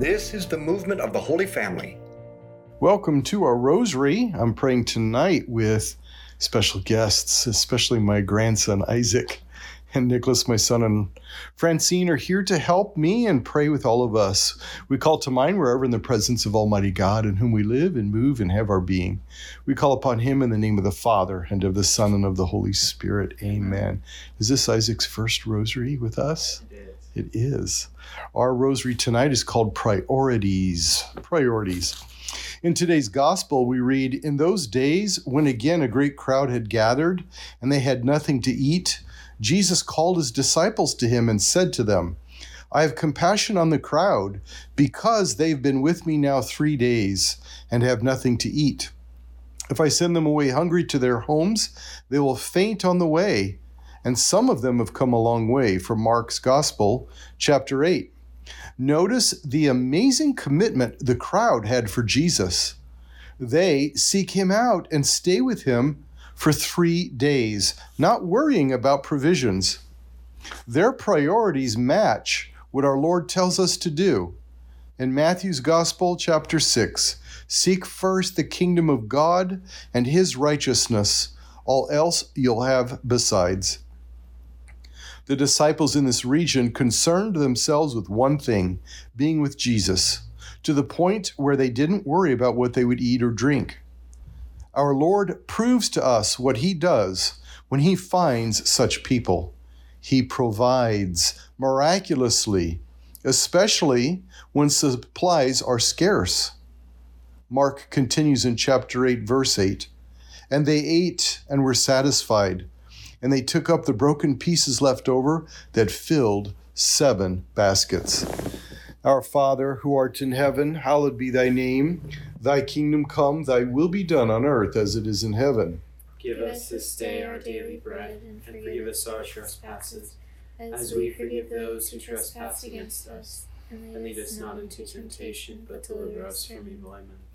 This is the movement of the Holy Family. Welcome to our rosary. I'm praying tonight with special guests, especially my grandson Isaac and Nicholas, my son, and Francine are here to help me and pray with all of us. We call to mind wherever in the presence of Almighty God, in whom we live and move and have our being. We call upon Him in the name of the Father, and of the Son, and of the Holy Spirit. Amen. Is this Isaac's first rosary with us? It is. It is. Our rosary tonight is called Priorities. Priorities. In today's gospel, we read In those days, when again a great crowd had gathered and they had nothing to eat, Jesus called his disciples to him and said to them, I have compassion on the crowd because they've been with me now three days and have nothing to eat. If I send them away hungry to their homes, they will faint on the way. And some of them have come a long way from Mark's Gospel, chapter 8. Notice the amazing commitment the crowd had for Jesus. They seek him out and stay with him for three days, not worrying about provisions. Their priorities match what our Lord tells us to do. In Matthew's Gospel, chapter 6, seek first the kingdom of God and his righteousness, all else you'll have besides. The disciples in this region concerned themselves with one thing being with Jesus, to the point where they didn't worry about what they would eat or drink. Our Lord proves to us what He does when He finds such people. He provides miraculously, especially when supplies are scarce. Mark continues in chapter 8, verse 8 And they ate and were satisfied, and they took up the broken pieces left over that filled seven baskets. Our Father, who art in heaven, hallowed be thy name. Thy kingdom come, thy will be done on earth as it is in heaven. Give us this day our daily bread, and forgive us our trespasses, as we forgive those who trespass against us. And lead us not into temptation, but deliver us from evil. Amen.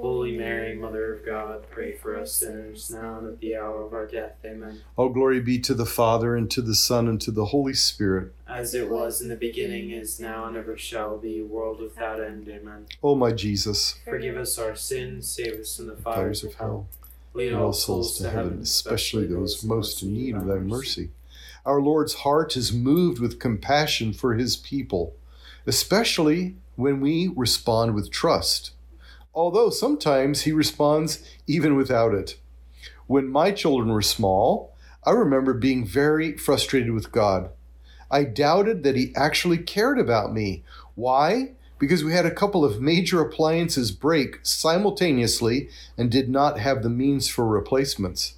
Holy Mary, Mother of God, pray for us sinners, now and at the hour of our death. Amen. All glory be to the Father, and to the Son, and to the Holy Spirit. As it was in the beginning, is now, and ever shall be, world without end. Amen. O my Jesus, Forgive us our sins, save us from the fires fires of hell. lead all souls to heaven, especially those most in need of thy mercy. Our Lord's heart is moved with compassion for his people, especially when we respond with trust. Although sometimes he responds even without it. When my children were small, I remember being very frustrated with God. I doubted that he actually cared about me. Why? because we had a couple of major appliances break simultaneously and did not have the means for replacements.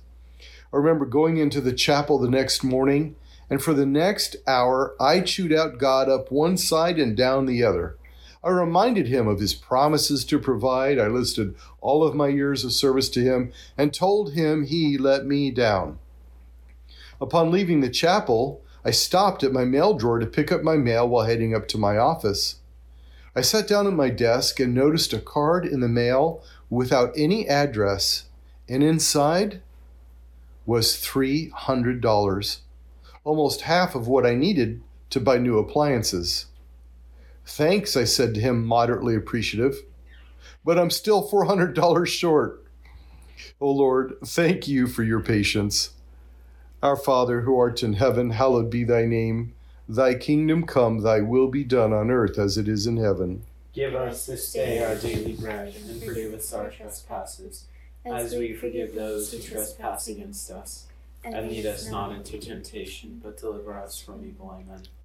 I remember going into the chapel the next morning, and for the next hour, I chewed out God up one side and down the other. I reminded him of his promises to provide. I listed all of my years of service to him and told him he let me down. Upon leaving the chapel, I stopped at my mail drawer to pick up my mail while heading up to my office. I sat down at my desk and noticed a card in the mail without any address, and inside was $300, almost half of what I needed to buy new appliances. Thanks, I said to him, moderately appreciative, but I'm still $400 short. Oh Lord, thank you for your patience. Our Father, who art in heaven, hallowed be thy name. Thy kingdom come, thy will be done on earth as it is in heaven. Give us this day our daily bread, and forgive us our trespasses, as we forgive those who trespass against us. And lead us not into temptation, but deliver us from evil. Amen.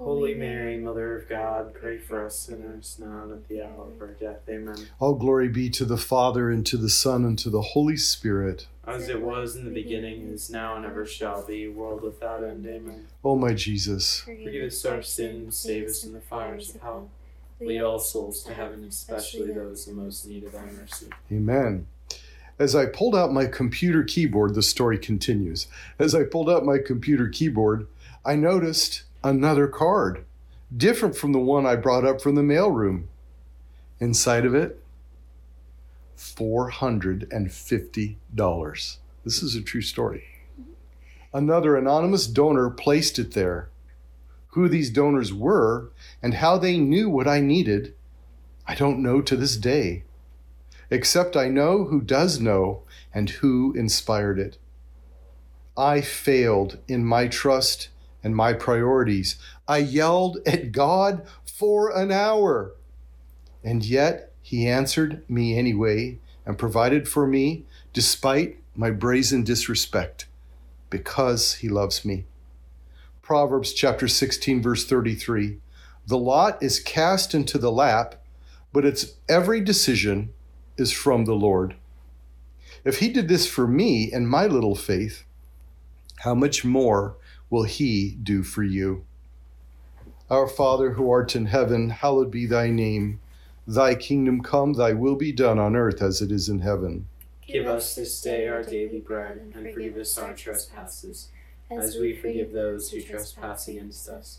Holy Mary, Mother of God, pray for us sinners now and at the hour of our death. Amen. All glory be to the Father, and to the Son, and to the Holy Spirit. As it was in the beginning, is now, and ever shall be, world without end. Amen. O my Jesus, Forgive us our sins, save us from the fires of hell. Lead all souls to heaven, especially those in most need of thy mercy. Amen. As I pulled out my computer keyboard, the story continues. As I pulled out my computer keyboard, I noticed another card, different from the one I brought up from the mailroom. Inside of it, $450. This is a true story. Another anonymous donor placed it there. Who these donors were and how they knew what I needed, I don't know to this day, except I know who does know and who inspired it. I failed in my trust and my priorities. I yelled at God for an hour, and yet He answered me anyway and provided for me despite my brazen disrespect because He loves me. Proverbs chapter 16, verse 33 The lot is cast into the lap, but its every decision is from the Lord. If He did this for me and my little faith, how much more will He do for you? Our Father who art in heaven, hallowed be thy name. Thy kingdom come, thy will be done on earth as it is in heaven. Give us this day our daily bread, and forgive us our trespasses, as we forgive those who trespass against us.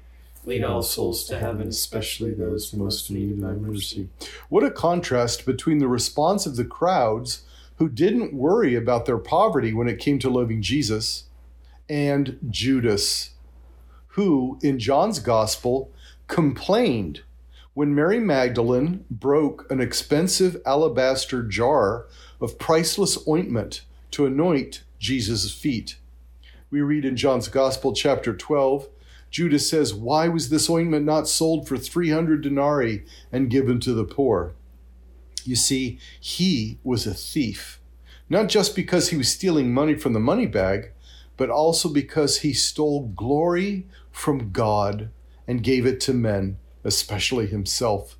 Lead all souls to heaven, especially those most in need of thy mercy. What a contrast between the response of the crowds who didn't worry about their poverty when it came to loving Jesus and Judas, who in John's gospel complained when Mary Magdalene broke an expensive alabaster jar of priceless ointment to anoint Jesus' feet. We read in John's gospel, chapter 12, Judas says, Why was this ointment not sold for 300 denarii and given to the poor? You see, he was a thief, not just because he was stealing money from the money bag, but also because he stole glory from God and gave it to men, especially himself.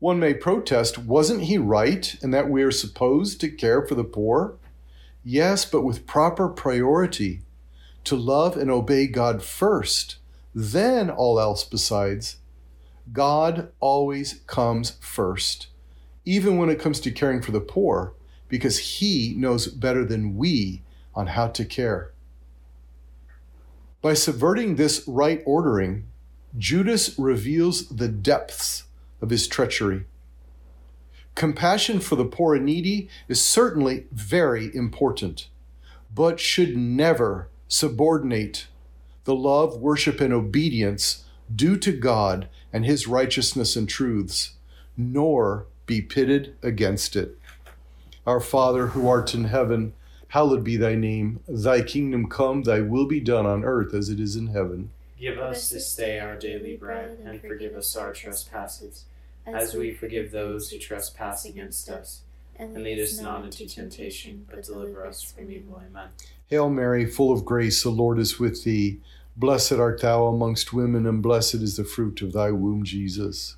One may protest, wasn't he right in that we are supposed to care for the poor? Yes, but with proper priority to love and obey God first, then all else besides. God always comes first, even when it comes to caring for the poor, because He knows better than we on how to care. By subverting this right ordering, Judas reveals the depths of his treachery. Compassion for the poor and needy is certainly very important, but should never subordinate the love, worship, and obedience due to God and His righteousness and truths, nor be pitted against it. Our Father, who art in heaven, hallowed be thy name. Thy kingdom come, thy will be done on earth as it is in heaven. Give us this day our daily bread, and forgive us our trespasses, as we forgive those who trespass against us. And lead us not into temptation, but deliver us from evil. Amen. Hail Mary, full of grace, the Lord is with thee. Blessed art thou amongst women, and blessed is the fruit of thy womb, Jesus.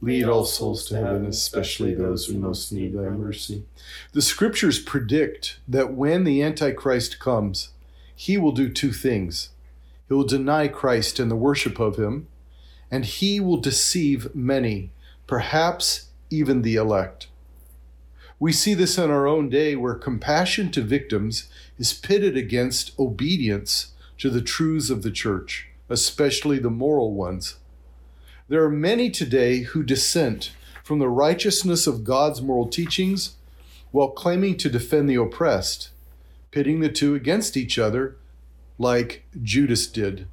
Lead all souls to heaven, especially those who most need thy mercy. The scriptures predict that when the Antichrist comes, he will do two things. He will deny Christ and the worship of him, and he will deceive many, perhaps even the elect. We see this in our own day where compassion to victims is pitted against obedience to the truths of the church, especially the moral ones. There are many today who dissent from the righteousness of God's moral teachings while claiming to defend the oppressed, pitting the two against each other like Judas did.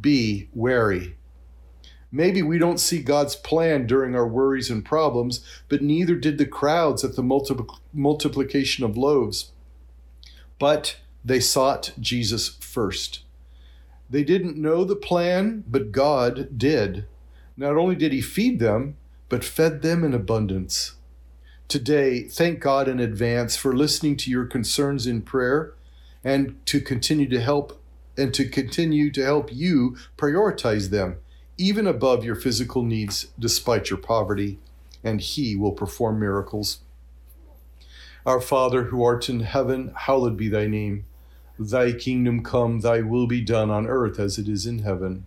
Be wary. Maybe we don't see God's plan during our worries and problems, but neither did the crowds at the multipl- multiplication of loaves. But they sought Jesus first. They didn't know the plan, but God did. Not only did He feed them, but fed them in abundance. Today, thank God in advance for listening to your concerns in prayer and to continue to help and to continue to help you prioritize them even above your physical needs despite your poverty, and he will perform miracles. Our Father who art in heaven, hallowed be thy name. Thy kingdom come, thy will be done on earth as it is in heaven.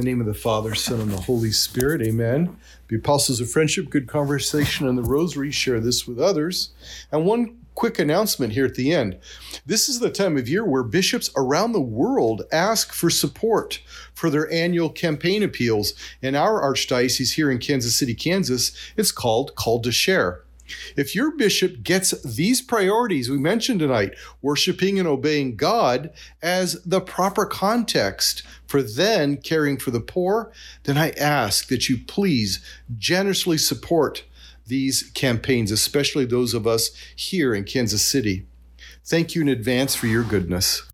The name of the Father, Son, and the Holy Spirit, amen. Be apostles of friendship, good conversation, and the rosary. Share this with others. And one quick announcement here at the end. This is the time of year where bishops around the world ask for support for their annual campaign appeals. In our archdiocese here in Kansas City, Kansas, it's called Called to Share. If your bishop gets these priorities we mentioned tonight, worshiping and obeying God, as the proper context for then caring for the poor, then I ask that you please generously support these campaigns, especially those of us here in Kansas City. Thank you in advance for your goodness.